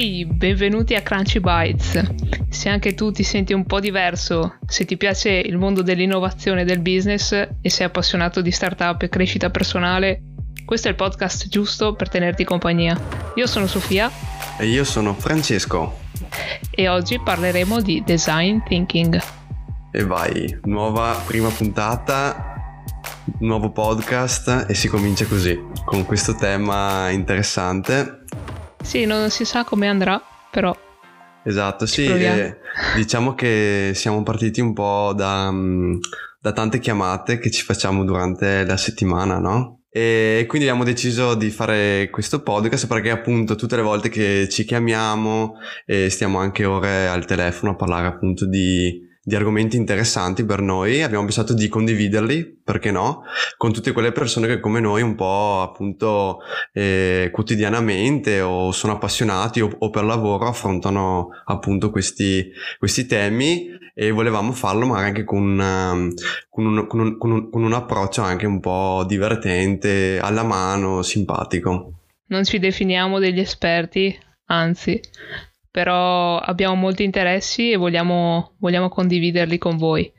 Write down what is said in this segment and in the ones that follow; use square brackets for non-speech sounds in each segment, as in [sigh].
Ehi, benvenuti a Crunchy Bytes. Se anche tu ti senti un po' diverso, se ti piace il mondo dell'innovazione e del business e sei appassionato di startup e crescita personale, questo è il podcast giusto per tenerti compagnia. Io sono Sofia. E io sono Francesco. E oggi parleremo di design thinking. E vai, nuova prima puntata, nuovo podcast e si comincia così, con questo tema interessante sì, non si sa come andrà, però. Esatto, sì, eh, diciamo che siamo partiti un po' da, mm, da tante chiamate che ci facciamo durante la settimana, no? E quindi abbiamo deciso di fare questo podcast perché appunto tutte le volte che ci chiamiamo e stiamo anche ore al telefono a parlare appunto di di argomenti interessanti per noi, abbiamo pensato di condividerli, perché no, con tutte quelle persone che come noi un po' appunto eh, quotidianamente o sono appassionati o, o, per lavoro affrontano appunto questi, questi temi e volevamo farlo magari anche con, una, con, un, con, un, un, con un approccio anche un po' divertente, alla mano, simpatico. Non ci definiamo degli esperti, anzi però abbiamo molti interessi e vogliamo, vogliamo condividerli con voi.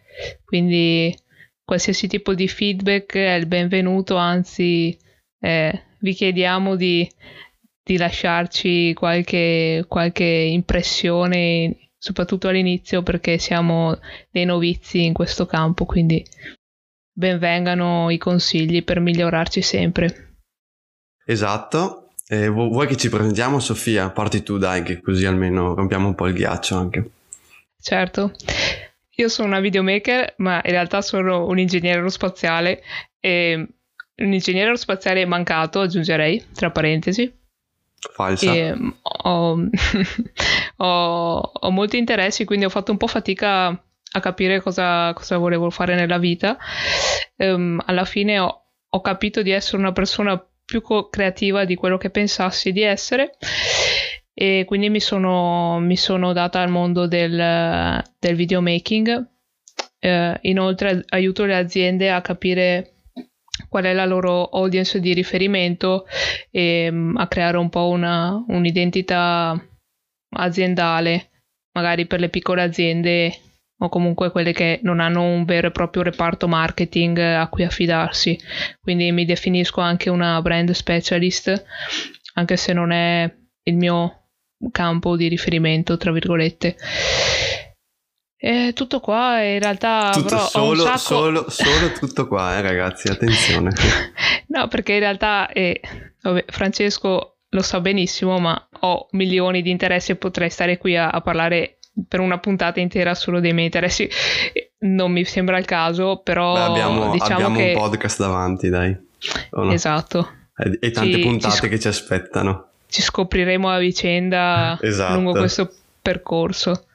Quindi qualsiasi tipo di feedback è il benvenuto, anzi eh, vi chiediamo di, di lasciarci qualche, qualche impressione, soprattutto all'inizio perché siamo dei novizi in questo campo, quindi benvengano i consigli per migliorarci sempre. Esatto, eh, vuoi che ci presentiamo, Sofia? Parti tu, dai, che così almeno rompiamo un po' il ghiaccio anche. Certo. Io sono una videomaker, ma in realtà sono un ingegnere aerospaziale e un ingegnere aerospaziale mancato, aggiungerei, tra parentesi. Falsa. E, ho, [laughs] ho, ho, molti interessi, quindi ho fatto un po' fatica a capire cosa, cosa volevo fare nella vita. Um, alla fine ho, ho capito di essere una persona più co- creativa di quello che pensassi di essere e quindi mi sono, mi sono data al mondo del, del videomaking. Eh, inoltre aiuto le aziende a capire qual è la loro audience di riferimento e um, a creare un po' una, un'identità aziendale, magari per le piccole aziende o comunque quelle che non hanno un vero e proprio reparto marketing a cui affidarsi. Quindi mi definisco anche una brand specialist, anche se non è il mio campo di riferimento, tra virgolette. E tutto qua in realtà tutto solo, sacco... solo, solo, tutto qua eh, ragazzi attenzione [laughs] no perché in realtà eh, vabbè, Francesco lo sa benissimo ma ho milioni di interessi e potrei stare qui a, a parlare per una puntata intera solo dei miei interessi. Non mi sembra il caso, però Beh, abbiamo, diciamo abbiamo che... un podcast davanti, dai. No? Esatto. E, e tante ci, puntate ci che ci aspettano. Ci scopriremo a vicenda [laughs] esatto. lungo questo percorso.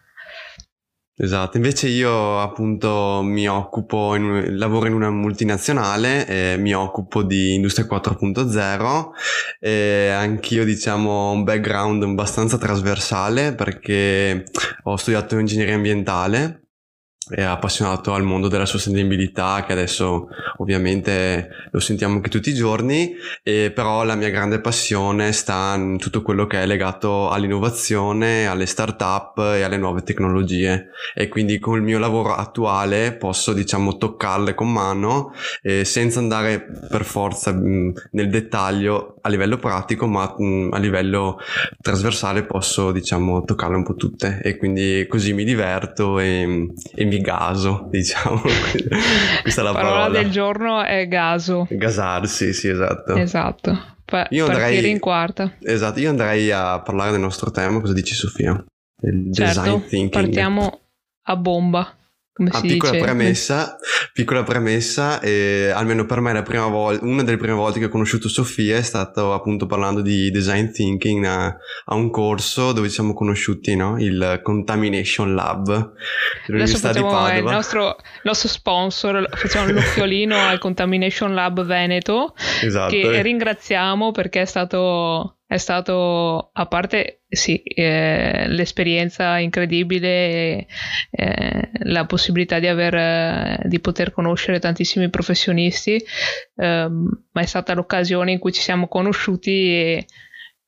Esatto, invece io appunto mi occupo, in, lavoro in una multinazionale, eh, mi occupo di industria 4.0 e anch'io diciamo ho un background abbastanza trasversale perché ho studiato ingegneria ambientale è appassionato al mondo della sostenibilità che adesso ovviamente lo sentiamo anche tutti i giorni e però la mia grande passione sta in tutto quello che è legato all'innovazione, alle start-up e alle nuove tecnologie. E quindi con il mio lavoro attuale posso diciamo toccarle con mano eh, senza andare per forza nel dettaglio a livello pratico ma a livello trasversale posso diciamo toccarle un po' tutte. E quindi così mi diverto e, e mi mi gaso, [laughs] diciamo. Questa è la parola. parola del giorno è gaso. Gasarsi, sì, esatto. Esatto. Pa- io andrei in quarta. Esatto, io andrei a parlare del nostro tema, cosa dici Sofia? Il certo, design thinking. Partiamo a bomba. Come ah, piccola dice. premessa, piccola premessa, e almeno per me la prima volta, una delle prime volte che ho conosciuto Sofia è stato appunto parlando di design thinking a, a un corso dove ci siamo conosciuti, no? Il Contamination Lab dell'Università di Padova. Il nostro, nostro sponsor, facciamo l'occhiolino [laughs] al Contamination Lab Veneto, esatto. che ringraziamo perché è stato è stato, a parte sì, eh, l'esperienza incredibile, eh, la possibilità di, aver, di poter conoscere tantissimi professionisti, ehm, ma è stata l'occasione in cui ci siamo conosciuti e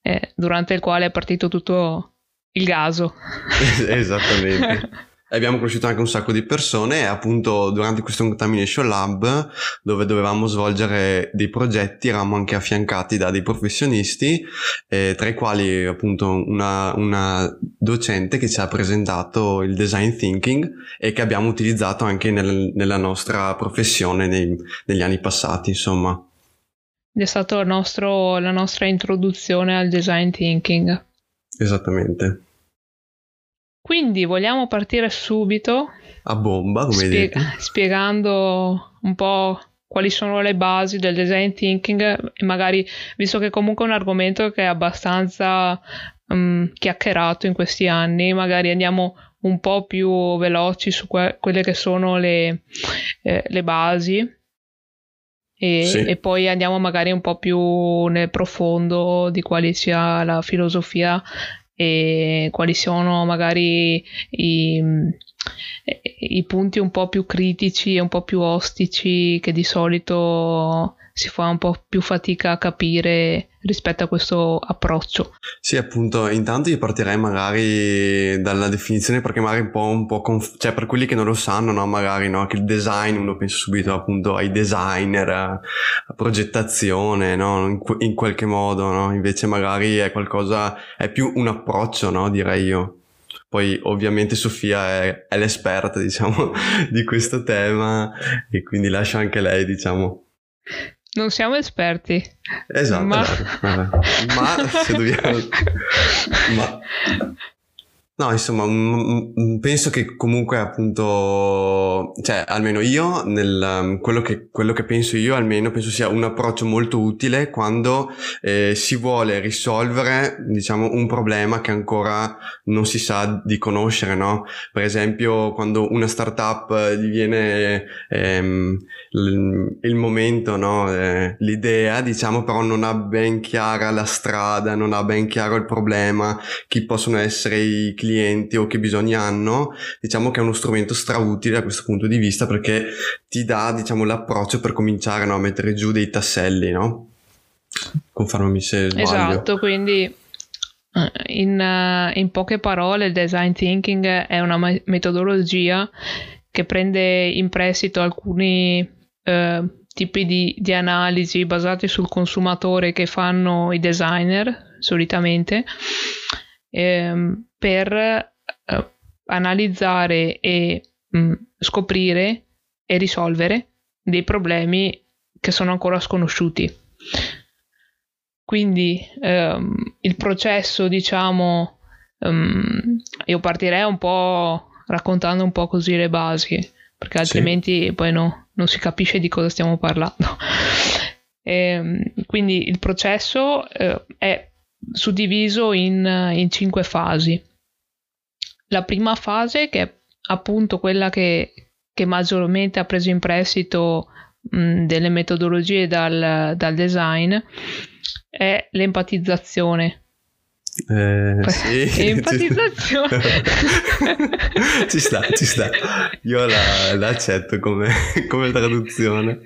eh, durante il quale è partito tutto il gaso. [laughs] Esattamente. [laughs] abbiamo conosciuto anche un sacco di persone e appunto durante questo Contamination Lab dove dovevamo svolgere dei progetti eravamo anche affiancati da dei professionisti eh, tra i quali appunto una, una, docente che ci ha presentato il design thinking e che abbiamo utilizzato anche nel, nella nostra professione nei, negli anni passati insomma. È stata la nostra introduzione al design thinking. Esattamente. Quindi vogliamo partire subito a bomba, come spie- spiegando un po' quali sono le basi del design thinking e magari, visto che comunque è un argomento che è abbastanza um, chiacchierato in questi anni, magari andiamo un po' più veloci su que- quelle che sono le, eh, le basi e, sì. e, poi andiamo magari un po' più nel profondo di quale sia la filosofia e quali sono magari i, i punti un po' più critici e un po' più ostici che di solito si fa un po' più fatica a capire rispetto a questo approccio. Sì, appunto, intanto io partirei magari dalla definizione perché magari un po', un po conf- cioè per quelli che non lo sanno, no, magari no, che il design uno pensa subito appunto ai designer, a, progettazione, no, in, in, qualche modo, no, invece magari è qualcosa, è più un approccio, no, direi io. Poi ovviamente Sofia è, è l'esperta, [laughs] diciamo, di questo tema e quindi lascio anche lei, diciamo, non siamo esperti. Esatto, ma, esatto. ma se dobbiamo... [laughs] ma No, insomma, penso che comunque appunto, cioè almeno io, nel, um, quello, che, quello che penso io almeno, penso sia un approccio molto utile quando eh, si vuole risolvere, diciamo, un problema che ancora non si sa di conoscere, no? Per esempio, quando una startup gli viene ehm, il, il, momento, no? Eh, l'idea, diciamo, però non ha ben chiara la strada, non ha ben chiaro il problema, chi possono essere i clienti clienti o che bisogni hanno, diciamo che è uno strumento strautile da questo punto di vista perché ti dà, diciamo, l'approccio per cominciare no, a mettere giù dei tasselli, no? Confermami se sbaglio. Esatto, quindi eh, in, eh, in poche parole il design thinking è una metodologia che prende in prestito alcuni eh, tipi di, di, analisi basati sul consumatore che fanno i designer solitamente ehm, per eh, analizzare e mh, mm, scoprire e risolvere dei problemi che sono ancora sconosciuti. Quindi ehm, il processo, diciamo, um, io partirei un po' raccontando un po' così le basi, perché altrimenti sì. poi no, non si capisce di cosa stiamo parlando. e, ehm, quindi il processo eh, è suddiviso in, in cinque fasi. La prima fase, che è appunto quella che, che maggiormente ha preso in prestito mh, delle metodologie dal, dal design, è l'empatizzazione. Eh, sì, empatizzazione [laughs] ci sta, ci sta. Io la, la accetto come, come, traduzione.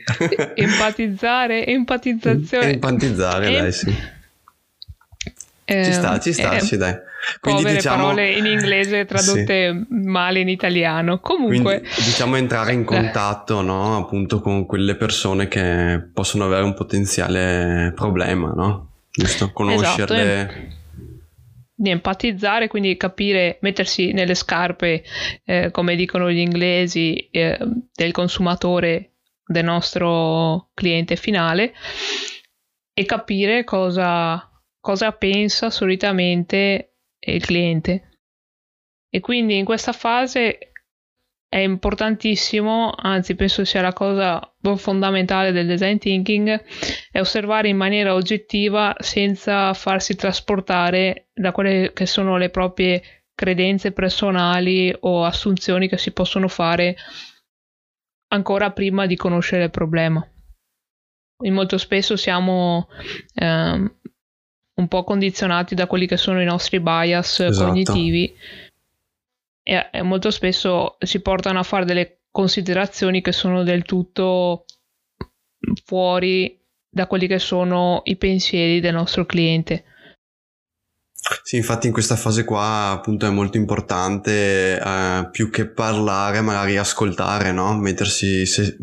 Empatizzare, empatizzazione. Empatizzare, em- dai, sì ci sta, ci sta, eh, sì, dai. Quindi povere diciamo, parole in inglese [laughs] tradotte sì. male in italiano. Comunque, Quindi, diciamo entrare in contatto, no? Appunto con quelle persone che possono avere un potenziale problema, no? Giusto? Conoscerle. Esatto, di empatizzare, quindi capire, mettersi nelle scarpe, eh, come dicono gli inglesi, eh, del consumatore, del nostro cliente finale e capire cosa cosa pensa solitamente il cliente. E quindi in questa fase è importantissimo, anzi penso sia la cosa fondamentale del design thinking, è osservare in maniera oggettiva senza farsi trasportare da quelle che sono le proprie credenze personali o assunzioni che si possono fare ancora prima di conoscere il problema. E molto spesso siamo ehm, un po' condizionati da quelli che sono i nostri bias esatto. cognitivi e, e molto spesso si portano a fare delle considerazioni che sono del tutto fuori da quelli che sono i pensieri del nostro cliente. Sì, infatti in questa fase qua appunto è molto importante eh, più che parlare, magari ascoltare, no? Mettersi se,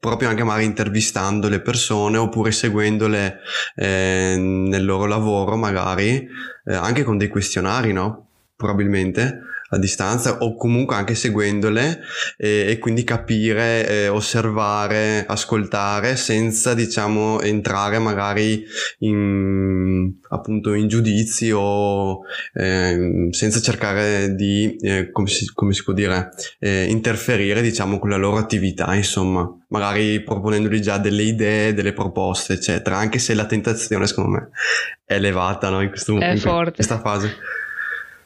proprio anche magari intervistando le persone oppure seguendole eh, nel loro lavoro magari eh, anche con dei questionari, no? Probabilmente a distanza o comunque anche seguendole e, e quindi capire, eh, osservare, ascoltare senza diciamo entrare magari in appunto in giudizi o eh, senza cercare di eh, come, si, come, si, può dire eh, interferire diciamo con la loro attività insomma magari proponendogli già delle idee delle proposte eccetera anche se la tentazione secondo me è elevata no? in, questo, in questa fase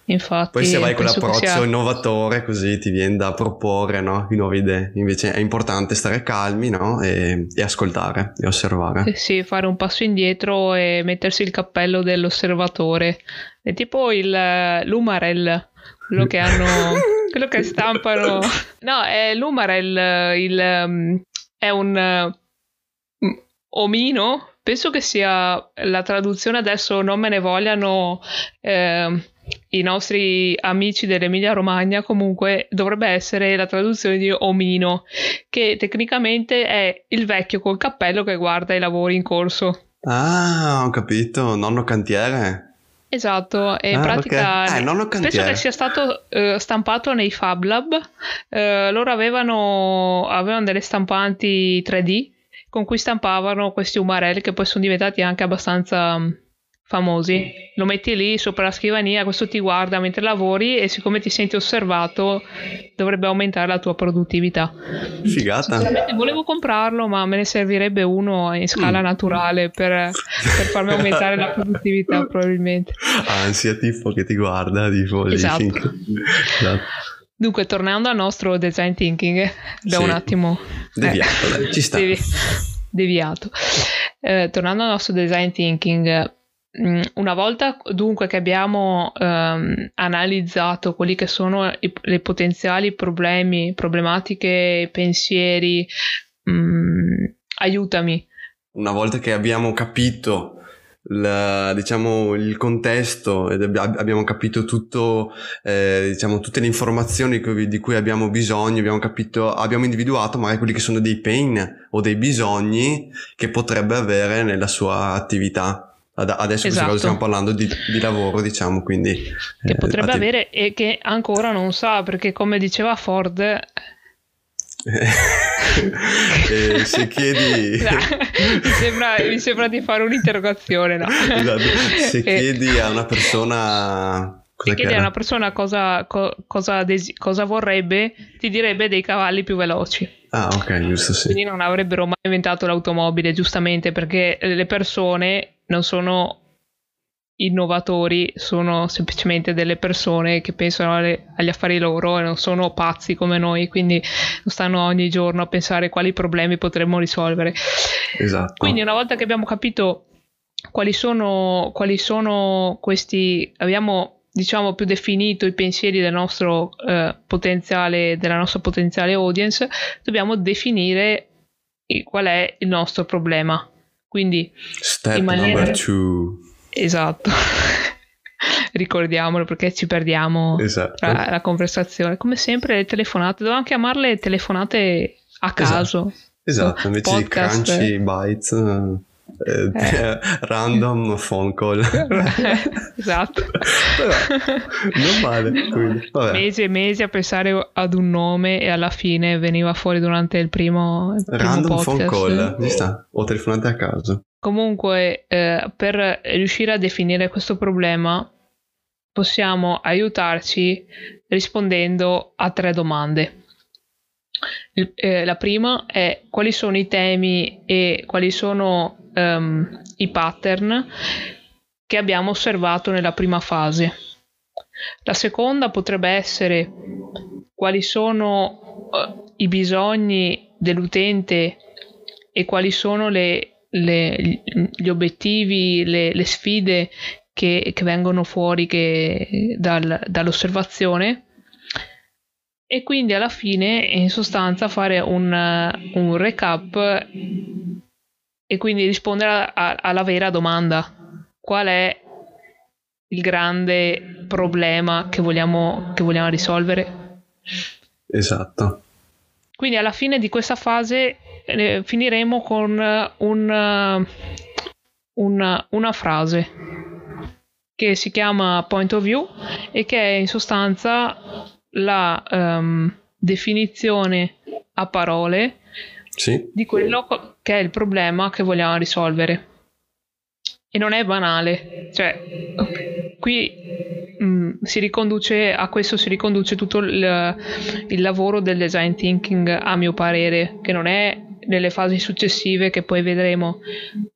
Infatti, Poi se vai con l'approccio sia... innovatore così ti viene da proporre no? nuove idee, invece è importante stare calmi no? e, e, ascoltare e osservare. Eh sì, fare un passo indietro e mettersi il cappello dell'osservatore. È tipo il, l'Umarell, quello che hanno, [laughs] quello che stampano. [laughs] No, è l'Umarell, il, mm, è un uh, omino, penso che sia la traduzione adesso non me ne vogliano eh, i nostri amici dell'Emilia Romagna comunque dovrebbe essere la traduzione di omino, che tecnicamente è il vecchio col cappello che guarda i lavori in corso. Ah, ho capito, nonno cantiere. Esatto, e in ah, pratica okay. eh, penso che sia stato uh, stampato nei Fab Lab. Uh, loro avevano, avevano delle stampanti 3D con cui stampavano questi umarelli che poi sono diventati anche abbastanza famosi. Lo metti lì sopra la scrivania, questo ti guarda mentre lavori e siccome ti senti osservato dovrebbe aumentare la tua produttività. Figata. Volevo comprarlo ma me ne servirebbe uno in scala mm. naturale per, per, farmi aumentare la produttività [laughs] probabilmente. Ansia tipo che ti guarda, tipo esatto. esatto. Dunque, tornando al nostro design thinking, da sì. un attimo... Deviato, eh, ci sta. [laughs] Devi, deviato. Eh, tornando al nostro design thinking, una volta dunque che abbiamo ehm, analizzato quelli che sono i le potenziali problemi, problematiche, pensieri, mh, mm, aiutami. Una volta che abbiamo capito il, diciamo, il contesto ed abbiamo capito tutto, eh, diciamo, tutte le informazioni di cui abbiamo bisogno, abbiamo capito, abbiamo individuato magari quelli che sono dei pain o dei bisogni che potrebbe avere nella sua attività adesso esatto. stiamo parlando di, di, lavoro, diciamo, quindi... Che eh, potrebbe atti- avere e che ancora non sa, perché come diceva Ford... eh, [laughs] se chiedi no, [laughs] mi, sembra, mi, sembra, di fare un'interrogazione no? [laughs] esatto. se eh. chiedi a una persona se chiedi a una persona cosa, co, cosa, desi- cosa vorrebbe ti direbbe dei cavalli più veloci ah ok giusto sì quindi non avrebbero mai inventato l'automobile giustamente perché le persone non sono innovatori, sono semplicemente delle persone che pensano alle, agli affari loro e non sono pazzi come noi, quindi non stanno ogni giorno a pensare quali problemi potremmo risolvere. Esatto. Quindi una volta che abbiamo capito quali sono, quali sono questi, abbiamo diciamo più definito i pensieri del nostro eh, potenziale, della nostra potenziale audience, dobbiamo definire qual è il nostro problema. Quindi Step maniera... number two. Esatto. [laughs] Ricordiamolo perché ci perdiamo esatto. tra la conversazione. Come sempre le telefonate, dovevamo chiamarle telefonate a esatto. caso. Esatto, esatto. invece Podcast. di crunchy bites. Eh, eh. random phone call. [laughs] Esatto. Non male quindi, mesi e mesi a pensare ad un nome e alla fine veniva fuori durante il primo, il primo random podcast. phone call ci sta o telefonate a caso. Comunque eh, per riuscire a definire questo problema possiamo aiutarci rispondendo a tre domande. Eh, la prima è quali sono i temi e quali sono um, i pattern che abbiamo osservato nella prima fase. La seconda potrebbe essere quali sono uh, i bisogni dell'utente e quali sono le, le, gli obiettivi, le, le sfide che, che, vengono fuori che, dal, dall'osservazione e quindi alla fine in sostanza fare un, un recap e quindi rispondere a, a, alla vera domanda qual è il grande problema che vogliamo, che vogliamo risolvere. Esatto. Quindi alla fine di questa fase eh, finiremo con un, una, una frase che si chiama point of view e che è in sostanza la um, definizione a parole sì. di quello che è il problema che vogliamo risolvere. E non è banale, cioè qui mh, mm, si riconduce a questo si riconduce tutto il, il lavoro del design thinking a mio parere, che non è nelle fasi successive che poi vedremo,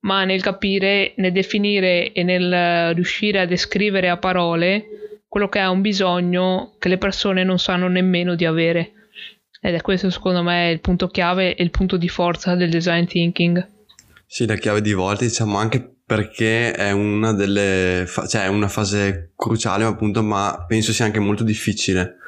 ma nel capire, nel definire e nel riuscire a descrivere a parole quello che ha un bisogno che le persone non sanno nemmeno di avere. Ed è questo secondo me il punto chiave e il punto di forza del design thinking. Sì, la chiave di volta diciamo anche perché è una delle fa- cioè è una fase cruciale appunto ma penso sia anche molto difficile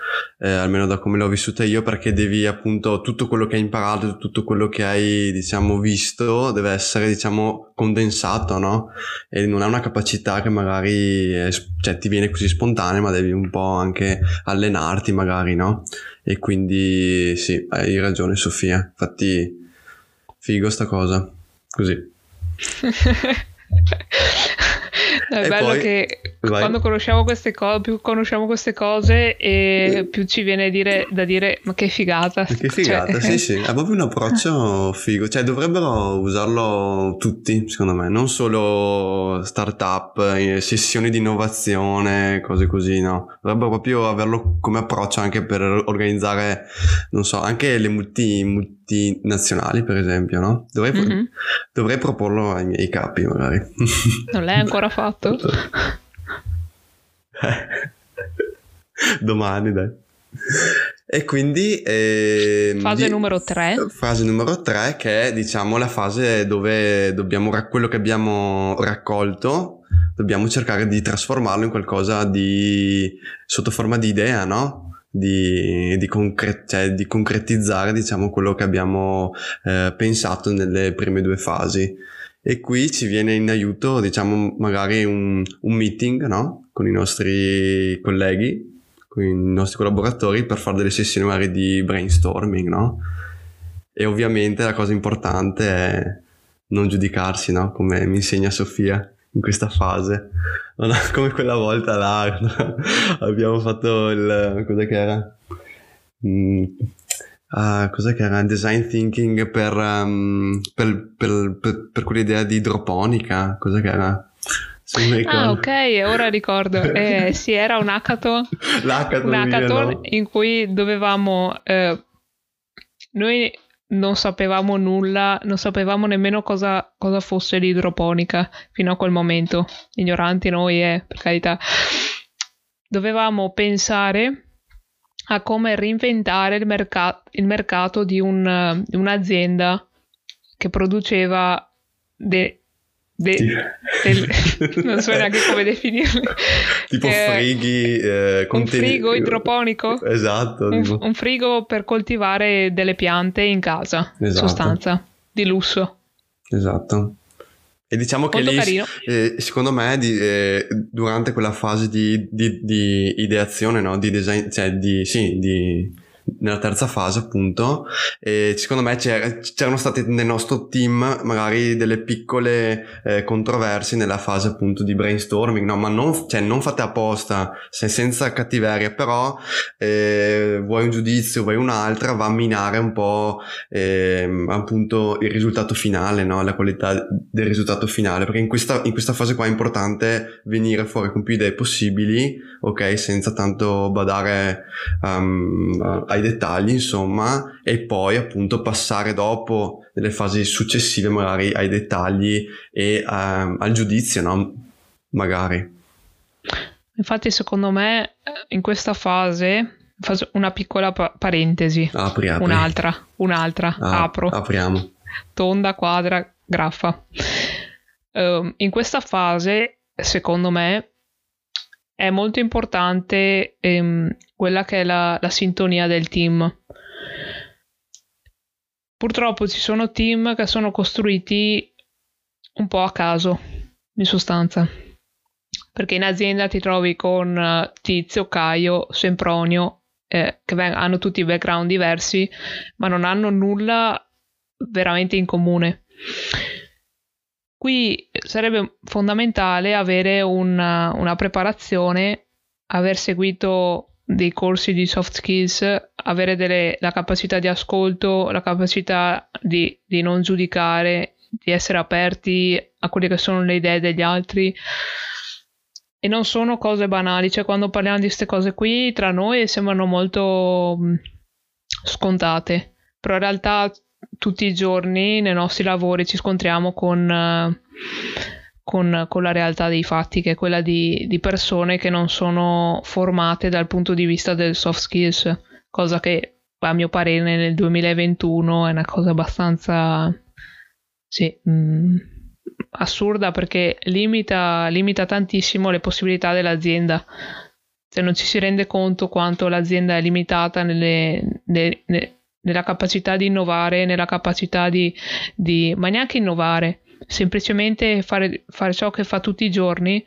eh, almeno da come l'ho vissuta io perché devi appunto tutto quello che hai imparato tutto quello che hai diciamo visto deve essere diciamo condensato no e non è una capacità che magari è, cioè, ti viene così spontanea ma devi un po' anche allenarti magari no e quindi sì hai ragione Sofia. Infatti figo sta cosa. Così. [laughs] È e bello poi, che vai. quando conosciamo queste cose, più conosciamo queste cose e più ci viene dire, da dire ma che figata. Che figata, cioè... sì [laughs] sì, è proprio un approccio figo, cioè dovrebbero usarlo tutti secondo me, non solo startup, eh, sessioni di innovazione, cose così, no, dovrebbero proprio averlo come approccio anche per organizzare, non so, anche le multi, multinazionali per esempio, no? Dovrei, mm-hmm. dovrei proporlo ai miei capi magari. Non l'hai ancora fatto? [laughs] [laughs] Domani, dai. E quindi... Eh, fase di, numero 3. Fase numero 3 che è diciamo la fase dove dobbiamo, quello che abbiamo raccolto, dobbiamo cercare di trasformarlo in qualcosa di sotto forma di idea, no? Di, di, concre- cioè di concretizzare diciamo quello che abbiamo eh, pensato nelle prime due fasi e qui ci viene in aiuto, diciamo, magari un, un meeting, no? Con i nostri colleghi, con i nostri collaboratori per fare delle sessioni magari di brainstorming, no? E ovviamente la cosa importante è non giudicarsi, no? Come mi insegna Sofia in questa fase. [laughs] Come quella volta là, [laughs] abbiamo fatto il... cosa che era? Mm, uh, cos'è che era? Design thinking per, um, per, per, per, per, quell'idea di idroponica, cos'è che era? Ah, ok, ora ricordo. [laughs] Eh, sì, era un hackathon. L'hackathon, un hackathon no? in cui dovevamo. Eh, noi non sapevamo nulla, non sapevamo nemmeno cosa, cosa fosse l'idroponica fino a quel momento. Ignoranti noi, eh, per carità. Dovevamo pensare a come reinventare il, mercato, il mercato di, un, di, un'azienda che produceva de, de, del, [laughs] non so neanche come definirli. Tipo eh, frighi eh, un frigo idroponico? Esatto un, un, frigo per coltivare delle piante in casa esatto. in sostanza di lusso. Esatto e diciamo che lì, eh, secondo me, di, eh, durante quella fase di, di, di ideazione, no? di design, cioè di, sì, di nella terza fase appunto e secondo me c'erano state nel nostro team magari delle piccole eh, controversie nella fase appunto di brainstorming no ma non, cioè, non fate apposta se, senza cattiveria però eh, vuoi un giudizio vuoi un'altra va a minare un po' eh, appunto il risultato finale no la qualità del risultato finale perché in questa, in questa fase qua è importante venire fuori con più idee possibili ok senza tanto badare um, ai dettagli, insomma, e poi appunto passare dopo nelle fasi successive magari ai dettagli e um, al giudizio, no? Magari. Infatti, secondo me, in questa fase una piccola pa- parentesi. Apri, apri. Un'altra, un'altra. Ah, Apro. Apriamo. Tonda, quadra, graffa. Um, in questa fase, secondo me, è molto importante ehm, quella che è la, la sintonia del team. Purtroppo ci sono team che sono costruiti un po' a caso, in sostanza. perché in azienda ti trovi con eh, Tizio, Caio, Sempronio, eh, che hanno tutti background diversi, ma non hanno nulla veramente in comune. Qui sarebbe fondamentale avere una, una preparazione, aver seguito dei corsi di soft skills, avere delle, la capacità di ascolto, la capacità di, di non giudicare, di essere aperti a quelle che sono le idee degli altri. E non sono cose banali, cioè quando parliamo di queste cose qui tra noi sembrano molto scontate, però in realtà tutti i giorni nei nostri lavori ci scontriamo con, con, con la realtà dei fatti, che è quella di, di, persone che non sono formate dal punto di vista del soft skills, cosa che a mio parere nel 2021 è una cosa abbastanza... Sì, mh, mm, assurda perché limita, limita tantissimo le possibilità dell'azienda. Se non ci si rende conto quanto l'azienda è limitata nelle, nelle, nella capacità di innovare, nella capacità di, di ma neanche innovare, semplicemente fare, fare ciò che fa tutti i giorni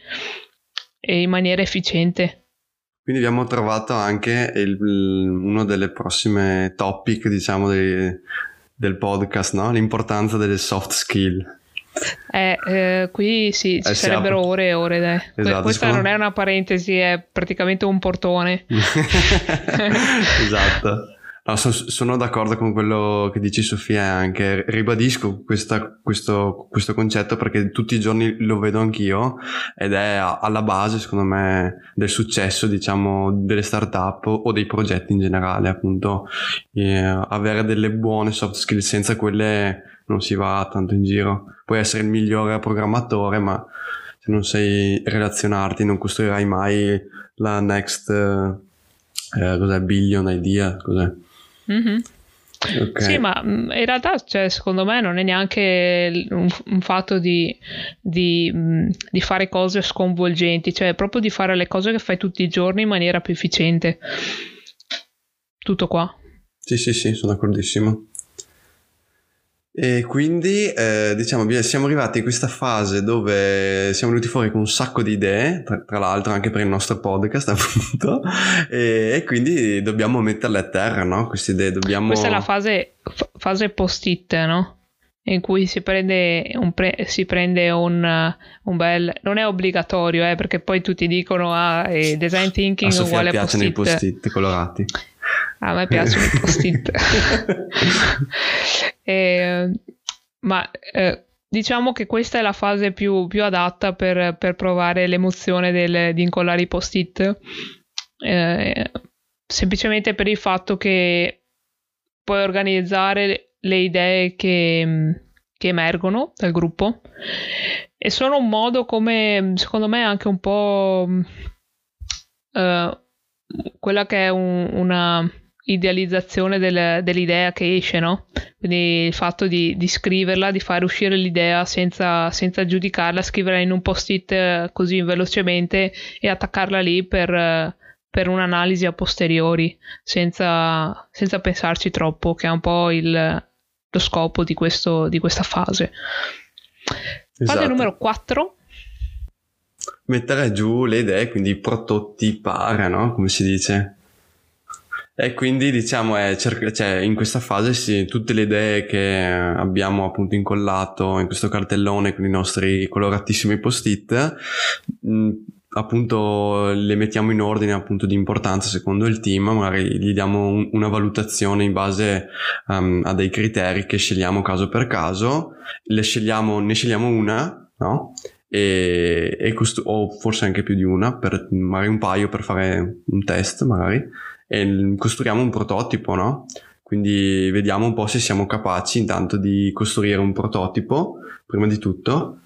e in maniera efficiente. Quindi abbiamo trovato anche il, uno delle prossime topic, diciamo, dei, del podcast, no? l'importanza delle soft skill. Eh, eh, qui sì, ci eh, sarebbero siamo. ore e ore. Dai. Esatto, Questa non è una parentesi, è praticamente un portone. [laughs] esatto. No, so, sono d'accordo con quello che dici Sofia anche, ribadisco questa, questo, questo, concetto perché tutti i giorni lo vedo anch'io ed è alla base secondo me del successo diciamo delle start-up o dei progetti in generale appunto eh, avere delle buone soft skills senza quelle non si va tanto in giro. Puoi essere il migliore programmatore, ma se non sai relazionarti non costruirai mai la next eh, eh cos'è, billion idea. Cos'è? Mm-hmm. Okay. Sì, ma mm, in realtà cioè, secondo me non è neanche un, un fatto di, di, mm, di, fare cose sconvolgenti, cioè proprio di fare le cose che fai tutti i giorni in maniera più efficiente. Tutto qua. Sì, sì, sì, sono d'accordissimo. E quindi eh, diciamo siamo arrivati in questa fase dove siamo venuti fuori con un sacco di idee, tra, tra l'altro anche per il nostro podcast [laughs] appunto, e, e, quindi dobbiamo metterle a terra, no? Queste idee dobbiamo... Questa è la fase, fase post-it, no? In cui si prende un, pre- si prende un, un bel... non è obbligatorio, eh, perché poi tutti dicono ah, design thinking a uguale piacciono post-it. i post-it colorati. A me piacciono i post-it. [laughs] [laughs] e, ma eh, diciamo che questa è la fase più, più adatta per, per, provare l'emozione del, di incollare i post-it. Eh, semplicemente per il fatto che puoi organizzare le idee che, che emergono dal gruppo e sono un modo come secondo me anche un po' uh, quella che è un, una idealizzazione del, dell'idea che esce, no? Quindi il fatto di, di scriverla, di fare uscire l'idea senza, senza, giudicarla, scriverla in un post-it eh, così velocemente e attaccarla lì per, per un'analisi a posteriori, senza, senza, pensarci troppo, che è un po' il, lo scopo di, questo, di questa fase. Esatto. Fase numero 4 mettere giù le idee, quindi prototipare, no? Come si dice? E quindi diciamo è cer- cioè, in questa fase sì, tutte le idee che abbiamo appunto incollato in questo cartellone con i nostri coloratissimi post-it mh, appunto le mettiamo in ordine appunto di importanza secondo il team, magari gli diamo un, una valutazione in base um, a dei criteri che scegliamo caso per caso, scegliamo, ne scegliamo una, no? E, e costu- o forse anche più di una, per, magari un paio per fare un test magari e costruiamo un prototipo, no? Quindi vediamo un po' se siamo capaci intanto di costruire un prototipo, prima di tutto,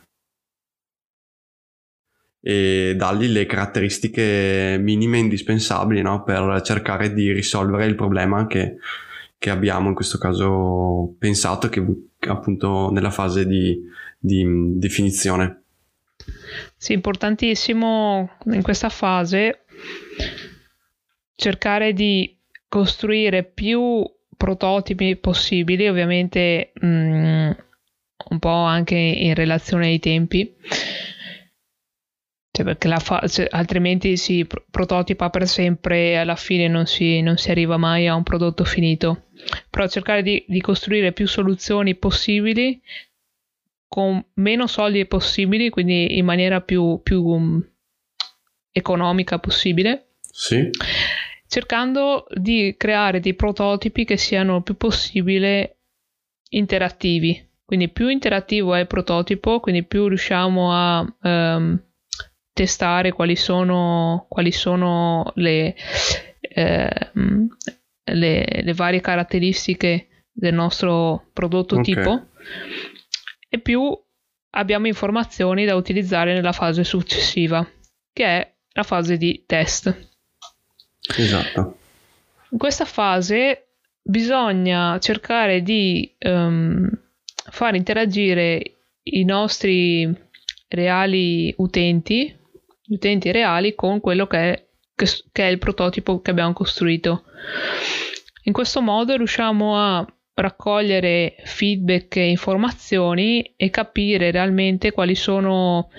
e dargli le caratteristiche minime indispensabili no? per cercare di risolvere il problema che, che, abbiamo in questo caso pensato che appunto nella fase di, di definizione. Sì, importantissimo in questa fase cercare di costruire più prototipi possibili, ovviamente mh, mm, un po' anche in relazione ai tempi, cioè fa- cioè, altrimenti si pr- prototipa per sempre e alla fine non si, non si, arriva mai a un prodotto finito. Però cercare di, di costruire più soluzioni possibili con meno soldi possibili, quindi in maniera più, più um, economica possibile. Sì. Cercando di creare dei prototipi che siano il più possibile interattivi. Quindi più interattivo è il prototipo, quindi più riusciamo a um, testare quali sono, quali sono le, eh, le, le, varie caratteristiche del nostro prodotto okay. tipo e più abbiamo informazioni da utilizzare nella fase successiva, che è la fase di test. Esatto. In questa fase bisogna cercare di um, far interagire i nostri reali utenti gli utenti reali con quello che è, che, che è il prototipo che abbiamo costruito. In questo modo riusciamo a raccogliere feedback e informazioni e capire realmente quali sono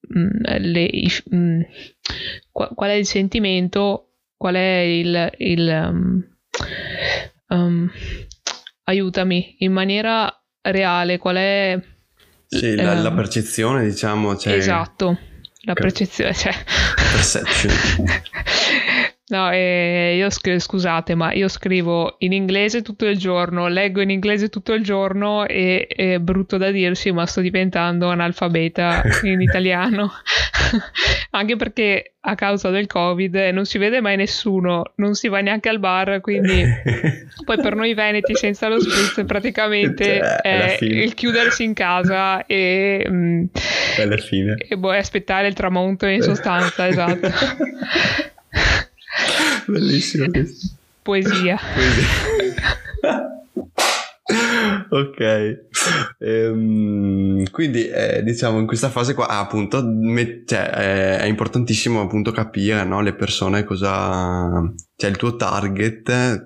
mh, mm, le, i, mh, mm, qual è il sentimento, qual è il, il um, um, aiutami in maniera reale, qual è sì, la, um, la percezione, diciamo. Cioè... Esatto la percezione, cioè... Perception. [laughs] No, eh, io sc- scusate, ma io scrivo in inglese tutto il giorno, leggo in inglese tutto il giorno e è brutto da dirsi, ma sto diventando analfabeta [laughs] in italiano. [laughs] Anche perché a causa del Covid non si vede mai nessuno, non si va neanche al bar, quindi [laughs] poi per noi veneti senza lo spritz praticamente cioè, è il chiudersi in casa e, mm, fine. e poi aspettare il tramonto in sostanza, esatto. [laughs] Bellissimo questo. Poesia. Poesia. [laughs] ok, ehm, quindi eh, diciamo in questa fase qua, ah, appunto, me, cioè, è, è, importantissimo appunto capire no, le persone cosa, cioè il tuo target,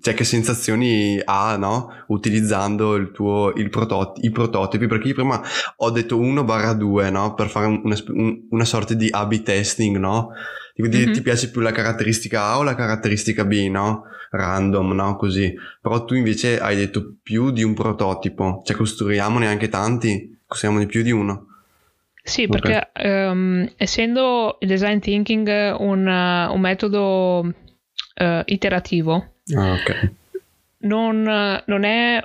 cioè che sensazioni ha no, utilizzando il tuo, il protot- i prototipi, perché io prima ho detto 1 barra 2 no, per fare una, una sorta di A-B testing, no? Quindi mm-hmm. ti piace più la caratteristica A o la caratteristica B, no? Random, no? Così. Però tu invece hai detto più di un prototipo, cioè costruiamo neanche tanti, costruiamo di più di uno. Sì, perché okay. um, essendo il design thinking un, un metodo uh, iterativo, ah, okay. non, non è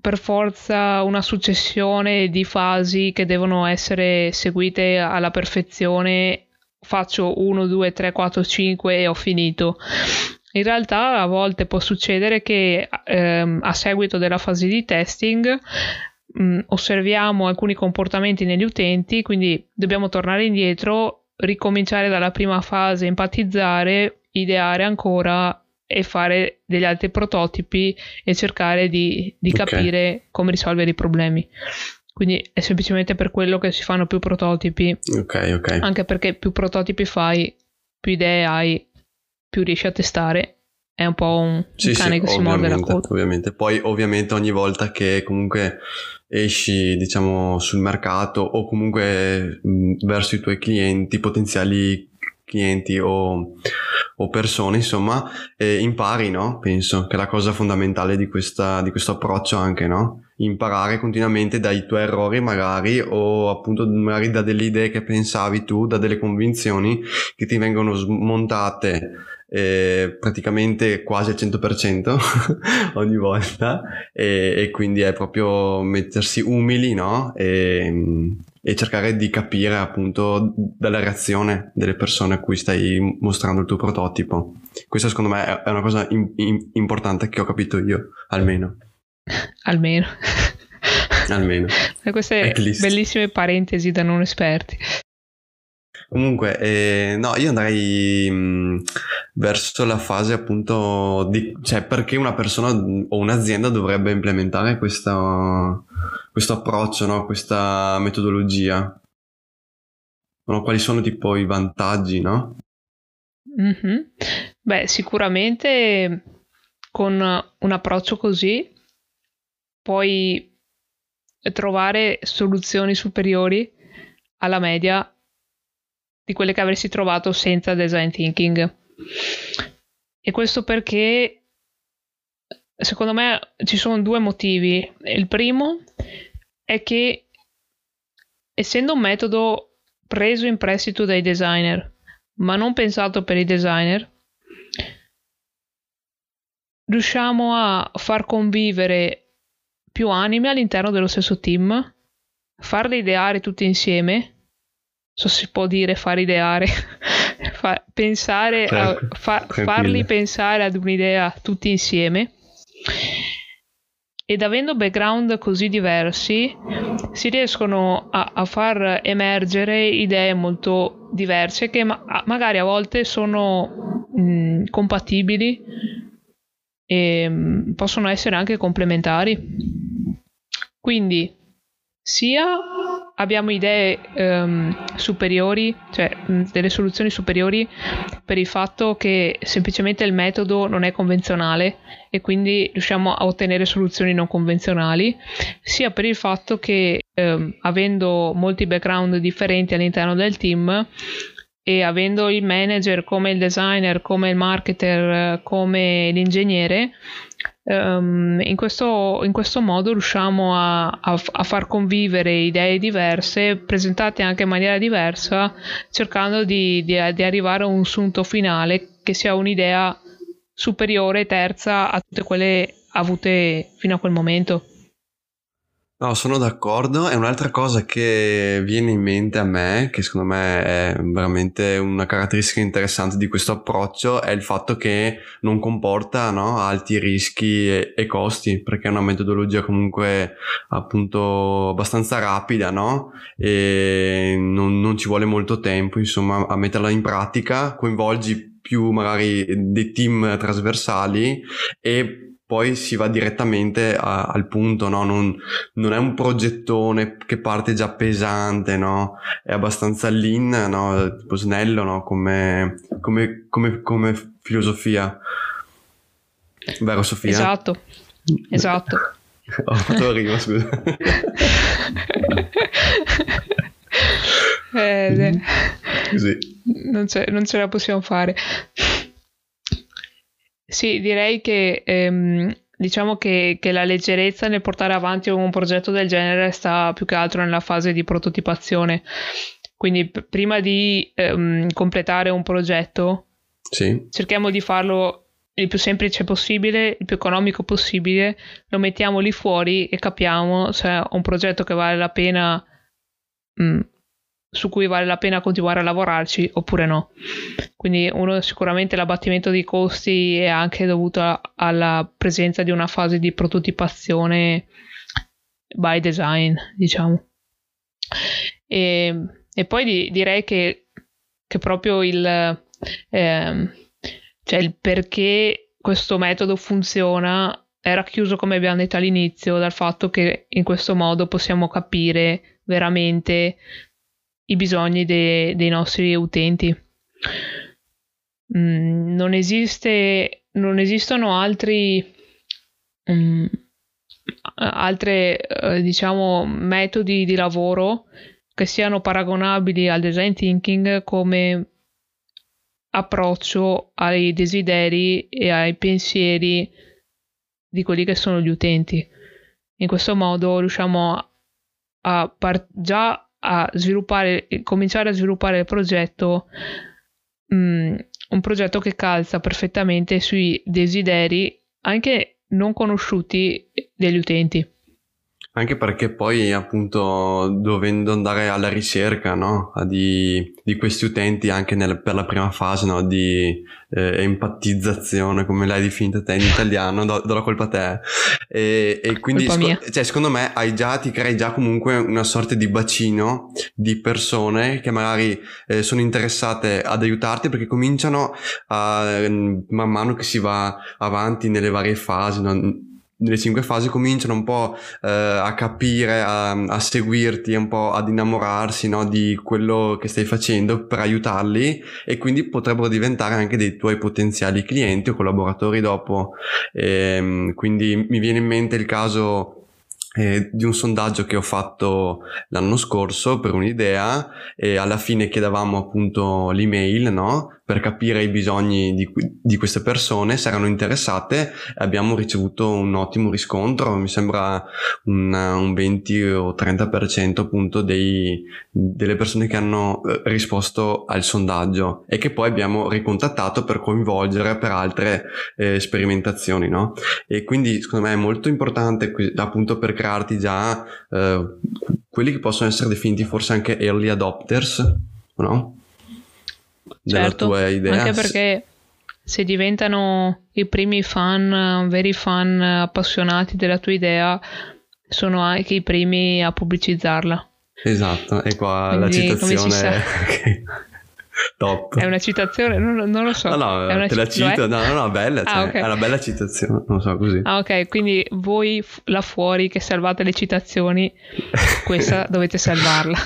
per forza una successione di fasi che devono essere seguite alla perfezione faccio 1, 2, 3, 4, 5 e ho finito. In realtà a volte può succedere che ehm, a seguito della fase di testing mh, mm, osserviamo alcuni comportamenti negli utenti, quindi dobbiamo tornare indietro, ricominciare dalla prima fase, empatizzare, ideare ancora e fare degli altri prototipi e cercare di, di okay. capire come risolvere i problemi. Quindi è semplicemente per quello che si fanno più prototipi. Ok, ok. Anche perché più prototipi fai, più idee hai, più riesci a testare. È un po' un, sì, un cane sì, che si morde la coda. Ovviamente. Poi ovviamente ogni volta che comunque esci diciamo sul mercato o comunque mh, verso i tuoi clienti, potenziali clienti o, o persone, insomma, eh, impari, no? Penso che è la cosa fondamentale di, questa, di questo approccio anche, no? Imparare continuamente dai tuoi errori magari o appunto magari da delle idee che pensavi tu, da delle convinzioni che ti vengono smontate eh, praticamente quasi al 100% [laughs] ogni volta. E, e, quindi è proprio mettersi umili no? e, e, cercare di capire appunto dalla reazione delle persone a cui stai mostrando il tuo prototipo. Questa secondo me è una cosa in, in, importante che ho capito io almeno [laughs] almeno almeno queste bellissime parentesi da non esperti Comunque, eh, no, io andrei mh, mm, verso la fase appunto di, cioè perché una persona o un'azienda dovrebbe implementare questa, questo approccio, no? questa metodologia. No? Quali sono tipo i vantaggi, no? Mm-hmm. Beh, sicuramente con un approccio così puoi trovare soluzioni superiori alla media di quelle che avresti trovato senza design thinking. E questo perché secondo me ci sono due motivi. Il primo è che essendo un metodo preso in prestito dai designer, ma non pensato per i designer, riusciamo a far convivere più anime all'interno dello stesso team, farle ideare tutte insieme so si può dire far ideare, [laughs] fa, pensare a, fa, farli pensare ad un'idea tutti insieme. Ed avendo background così diversi, si riescono a, a far emergere idee molto diverse che ma, magari a volte sono mh, compatibili e mh, possono essere anche complementari. Quindi sia abbiamo idee um, superiori, cioè delle soluzioni superiori per il fatto che semplicemente il metodo non è convenzionale e quindi riusciamo a ottenere soluzioni non convenzionali, sia per il fatto che um, avendo molti background differenti all'interno del team e avendo il manager come il designer, come il marketer, come l'ingegnere, Um, in, questo, in, questo, modo riusciamo a, a, a, far convivere idee diverse, presentate anche in maniera diversa, cercando di, di, di arrivare a un sunto finale che sia un'idea superiore, terza a tutte quelle avute fino a quel momento. No, sono d'accordo. E un'altra cosa che viene in mente a me, che secondo me è veramente una caratteristica interessante di questo approccio, è il fatto che non comporta no, alti rischi e, e, costi, perché è una metodologia comunque appunto abbastanza rapida, no? E non, non ci vuole molto tempo, insomma, a metterla in pratica, coinvolgi più magari dei team trasversali e poi si va direttamente a, al punto, no? Non, non, è un progettone che parte già pesante, no? È abbastanza lean, no? Tipo snello, no? Come, come, come, come filosofia. Vero Sofia? Esatto, esatto. [laughs] Ho fatto rima, scusa. [laughs] eh. Non, non ce la possiamo fare. Sì, direi che ehm, diciamo che, che, la leggerezza nel portare avanti un progetto del genere sta più che altro nella fase di prototipazione. Quindi p- prima di ehm, completare un progetto, sì. cerchiamo di farlo il più semplice possibile, il più economico possibile, lo mettiamo lì fuori e capiamo se è un progetto che vale la pena mh, su cui vale la pena continuare a lavorarci oppure no. Quindi uno sicuramente l'abbattimento dei costi è anche dovuto alla presenza di una fase di prototipazione by design, diciamo. E, e poi di, direi che, che, proprio il, eh, cioè il perché questo metodo funziona è racchiuso, come abbiamo detto all'inizio, dal fatto che in questo modo possiamo capire veramente i bisogni de- dei nostri utenti. Mm, non, esiste, non esistono altri, um, altre, uh, diciamo, metodi di lavoro che siano paragonabili al design thinking come approccio ai desideri e ai pensieri di quelli che sono gli utenti. In questo modo riusciamo a par- già a sviluppare, cominciare a sviluppare il progetto, mm, un progetto che calza perfettamente sui desideri anche non conosciuti degli utenti. Anche perché poi appunto dovendo andare alla ricerca no? di, di, questi utenti anche nel, per la prima fase no? di eh, empatizzazione come l'hai definita te in italiano do, do la colpa a te e, e quindi sco- cioè, secondo me hai già, ti crei già comunque una sorta di bacino di persone che magari eh, sono interessate ad aiutarti perché cominciano a, man mano che si va avanti nelle varie fasi no? Nelle cinque fasi cominciano un po' eh, a capire, a, a, seguirti, un po' ad innamorarsi no, di quello che stai facendo per aiutarli e quindi potrebbero diventare anche dei tuoi potenziali clienti o collaboratori dopo. E, ehm, quindi mi viene in mente il caso eh, di un sondaggio che ho fatto l'anno scorso per un'idea e alla fine chiedevamo appunto l'email, no? Per capire i bisogni di, di, queste persone, se erano interessate abbiamo ricevuto un ottimo riscontro, mi sembra un, un 20 o 30% appunto dei, delle persone che hanno eh, risposto al sondaggio e che poi abbiamo ricontattato per coinvolgere per altre eh, sperimentazioni, no? E quindi secondo me è molto importante appunto per crearti già eh, quelli che possono essere definiti forse anche early adopters, no? Della certo, tua idea. Anche perché se diventano i primi fan, veri fan appassionati della tua idea, sono anche i primi a pubblicizzarla. Esatto, e qua Quindi, la citazione [laughs] top. È una citazione? Non, non lo so. No, no, è una te la cito. No, no, no, bella, cioè, ah, okay. è una bella citazione, non so così. Ah, ok, quindi voi là fuori che salvate le citazioni, questa [laughs] dovete salvarla.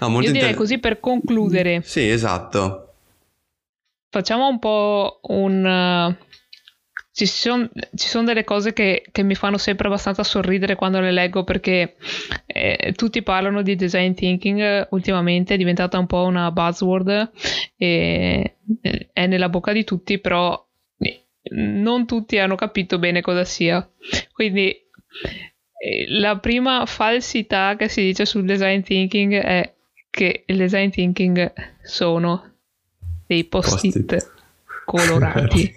No, Io direi inter... così per concludere. Sì, esatto. Facciamo un po' un... Uh, ci, sono, ci sono delle cose che, che, mi fanno sempre abbastanza sorridere quando le leggo perché eh, tutti parlano di design thinking ultimamente, è diventata un po' una buzzword e è nella bocca di tutti, però non tutti hanno capito bene cosa sia. Quindi la prima falsità che si dice sul design thinking è che il design thinking sono dei post-it, post-it. colorati. [laughs]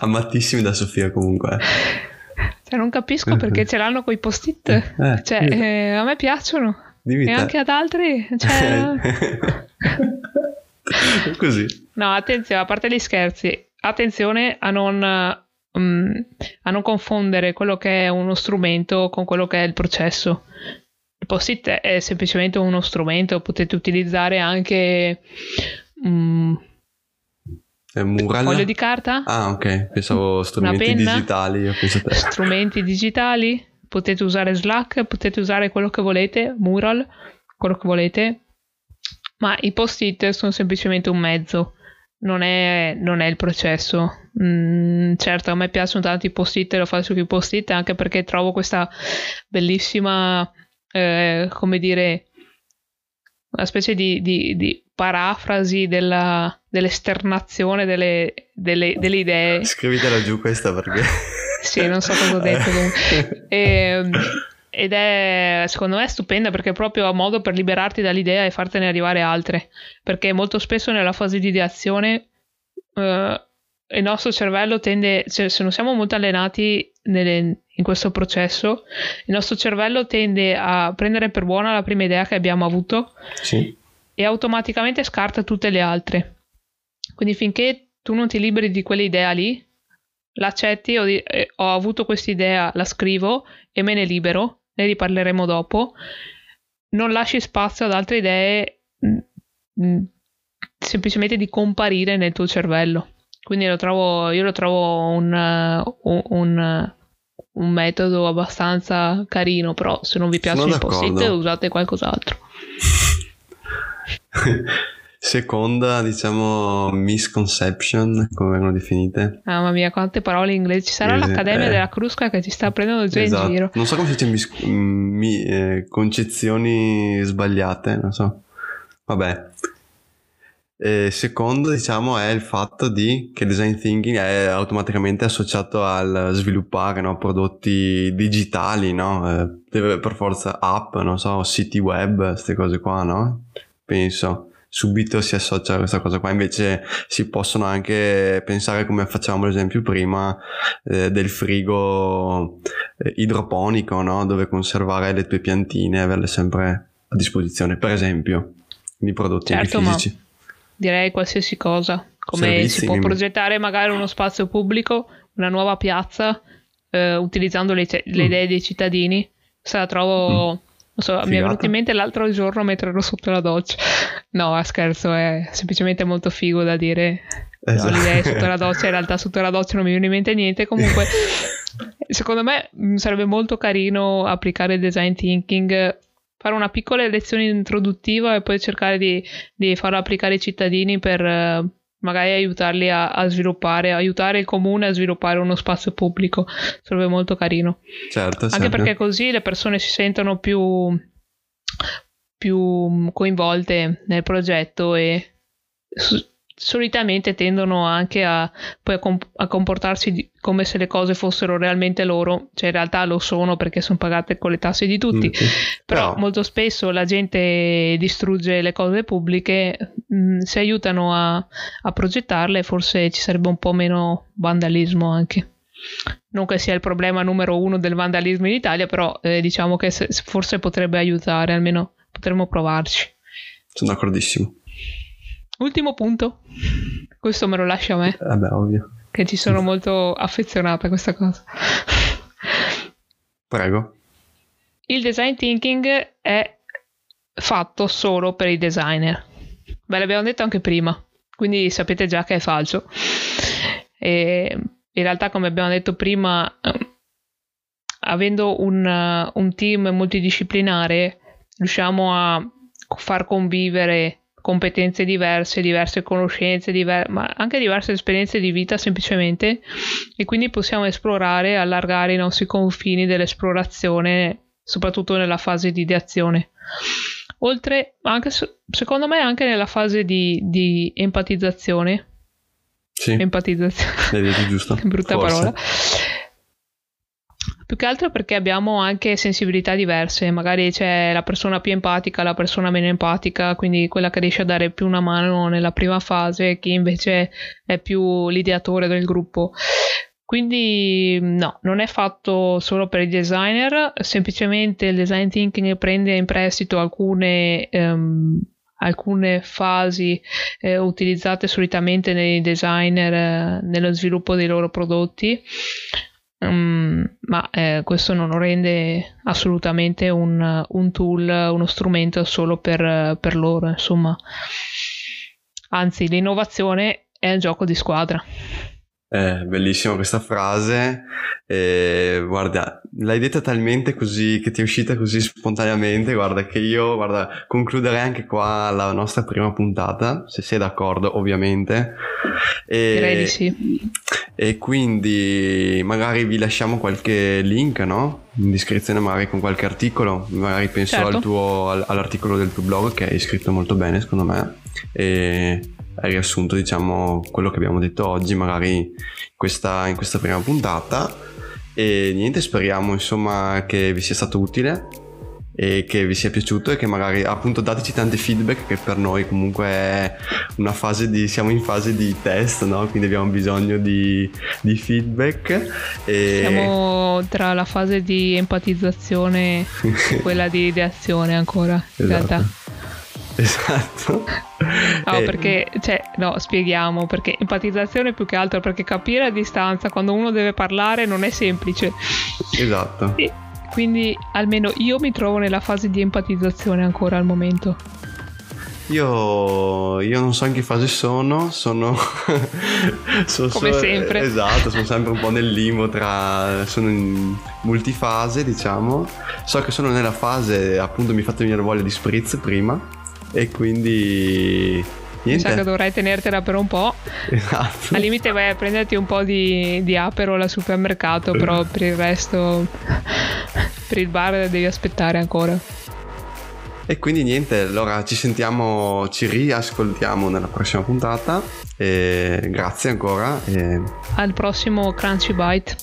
Amatissimi da Sofia comunque. Cioè, non capisco perché ce l'hanno con i post-it. Eh, cioè, eh, a me piacciono. Dimmi e te. anche ad altri. Cioè... [laughs] Così. No, attenzione, a parte gli scherzi, attenzione a non um, a non confondere quello che è uno strumento con quello che è il processo. Post-it è semplicemente uno strumento, potete utilizzare anche um, mural? foglio di carta. Ah, ok, pensavo strumenti digitali. [laughs] Strumenti digitali, potete usare Slack, potete usare quello che volete, mural, quello che volete, ma i post-it sono semplicemente un mezzo non è, non è il processo. Mm, certo, a me piacciono tanto i post-it, lo faccio sui post-it anche perché trovo questa bellissima, eh, come dire, una specie di, di, di parafrasi della, dell'esternazione delle, delle, delle, idee. Scrivitela giù questa perché... [laughs] sì, non so cosa ho detto comunque. E, [laughs] ehm, ed è secondo me stupenda perché è proprio a modo per liberarti dall'idea e fartene arrivare altre perché molto spesso nella fase di ideazione eh, il nostro cervello tende se, se non siamo molto allenati nelle, in questo processo il nostro cervello tende a prendere per buona la prima idea che abbiamo avuto sì. e automaticamente scarta tutte le altre quindi finché tu non ti liberi di quell'idea lì l'accetti ho, eh, ho avuto questa idea la scrivo e me ne libero ne riparleremo dopo, non lasci spazio ad altre idee mh, mm, mh, mm, semplicemente di comparire nel tuo cervello. Quindi lo trovo, io lo trovo un, uh, un, un, metodo abbastanza carino, però se non vi piacciono i post-it usate qualcos'altro. [laughs] Seconda, diciamo, misconception, come vengono definite. Mamma mia, quante parole in inglese. Ci sarà es- l'Accademia eh. della Crusca che ci sta prendendo già esatto. in giro. Non so come si dice mis- mi- eh, concezioni sbagliate, non so. Vabbè. E secondo, diciamo, è il fatto di che design thinking è automaticamente associato al sviluppare no, prodotti digitali, no? Eh, deve per forza app, non so, siti web, queste cose qua, no? Penso subito si associa a questa cosa qua invece si possono anche pensare come facciamo l'esempio prima eh, del frigo eh, idroponico no? dove conservare le tue piantine e averle sempre a disposizione per esempio di prodotti certo, fisici direi qualsiasi cosa come Servizi, si può progettare magari uno spazio pubblico una nuova piazza eh, utilizzando le, le, mm. idee dei cittadini se la trovo mm So, mi è venuto in mente l'altro giorno metterlo sotto la doccia. No, scherzo, è semplicemente molto figo da dire. Esatto. No, l'idea sotto la [laughs] doccia, in realtà sotto la doccia non mi viene in mente niente. Comunque, [laughs] secondo me mm, sarebbe molto carino applicare il design thinking, fare una piccola lezione introduttiva e poi cercare di, di farlo applicare ai cittadini per, magari aiutarli a, a, sviluppare, aiutare il comune a sviluppare uno spazio pubblico. Sarebbe molto carino. Certo, Anche certo. perché così le persone si sentono più, più coinvolte nel progetto e solitamente tendono anche a, poi a, comp- a comportarsi di- come se le cose fossero realmente loro, cioè in realtà lo sono perché sono pagate con le tasse di tutti, Mm, però Però- molto spesso la gente distrugge le cose pubbliche, mh, se aiutano a, a progettarle forse ci sarebbe un po' meno vandalismo anche. Non che sia il problema numero uno del vandalismo in Italia, però eh, diciamo che se- forse potrebbe aiutare, almeno potremmo provarci. Sono d'accordissimo. Ultimo punto, questo me lo lascia a me, Vabbè, ovvio. Che ci sono molto affezionata a questa cosa. Prego. Il design thinking è fatto solo per i designer. Ve l'abbiamo detto anche prima, quindi sapete già che è falso. E in realtà, come abbiamo detto prima, eh, avendo un, un team multidisciplinare, riusciamo a far convivere competenze diverse, diverse conoscenze, diver- ma anche diverse esperienze di vita semplicemente e quindi possiamo esplorare e allargare i nostri confini dell'esplorazione, soprattutto nella fase di ideazione. Oltre, anche se- secondo me, anche nella fase di, di empatizzazione. Sì, Empatizzazione. l'hai detto giusto. [laughs] Brutta Forse. parola. Più che altro perché abbiamo anche sensibilità diverse, magari c'è la persona più empatica, la persona meno empatica, quindi quella che riesce a dare più una mano nella prima fase, chi invece è più l'ideatore del gruppo. Quindi no, non è fatto solo per i designer, semplicemente il design thinking prende in prestito alcune, ehm, alcune fasi eh, utilizzate solitamente nei designer eh, nello sviluppo dei loro prodotti. Mm, ma eh, questo non lo rende assolutamente un, un tool, uno strumento solo per, per loro, insomma. Anzi, l'innovazione è un gioco di squadra. Eh, bellissima questa frase. Eh, guarda, l'hai detta talmente così che ti è uscita così spontaneamente. Guarda, che io guarda, concluderei anche qua la nostra prima puntata, se sei d'accordo, ovviamente. E, Direi di sì. E quindi magari vi lasciamo qualche link, no? In descrizione, magari con qualche articolo. Magari penso Certo. al tuo, al- all'articolo del tuo blog che hai scritto molto bene, secondo me. E riassunto, diciamo, quello che abbiamo detto oggi, magari in questa, in questa prima puntata. E niente, speriamo insomma che vi sia stato utile e che vi sia piaciuto e che magari appunto dateci tanti feedback che per noi comunque è una fase di siamo in fase di test no quindi abbiamo bisogno di, di feedback e Siamo tra la fase di empatizzazione e [laughs] quella di ideazione ancora, in Esatto. realtà. [laughs] esatto No, E- perché, cioè, no, spieghiamo, perché empatizzazione più che altro, perché capire a distanza quando uno deve parlare non è semplice. esatto E quindi almeno io mi trovo nella fase di empatizzazione ancora al momento. Io, io non so in che fase sono, sono, [laughs] sono Come so- sempre. Esatto, sono [laughs] sempre un po' nel limbo tra, sono in multifase diciamo, so che sono nella fase, appunto mi fatto venire voglia di spritz prima e quindi Mi sa che niente, dovrai tenertela per un po'. esatto. Al limite vai a prenderti un po' di, di Aperol al supermercato, però per il resto, per il bar devi aspettare ancora. E quindi niente, allora ci sentiamo, ci riascoltiamo nella prossima puntata e grazie ancora e Al prossimo Crunchy Bite.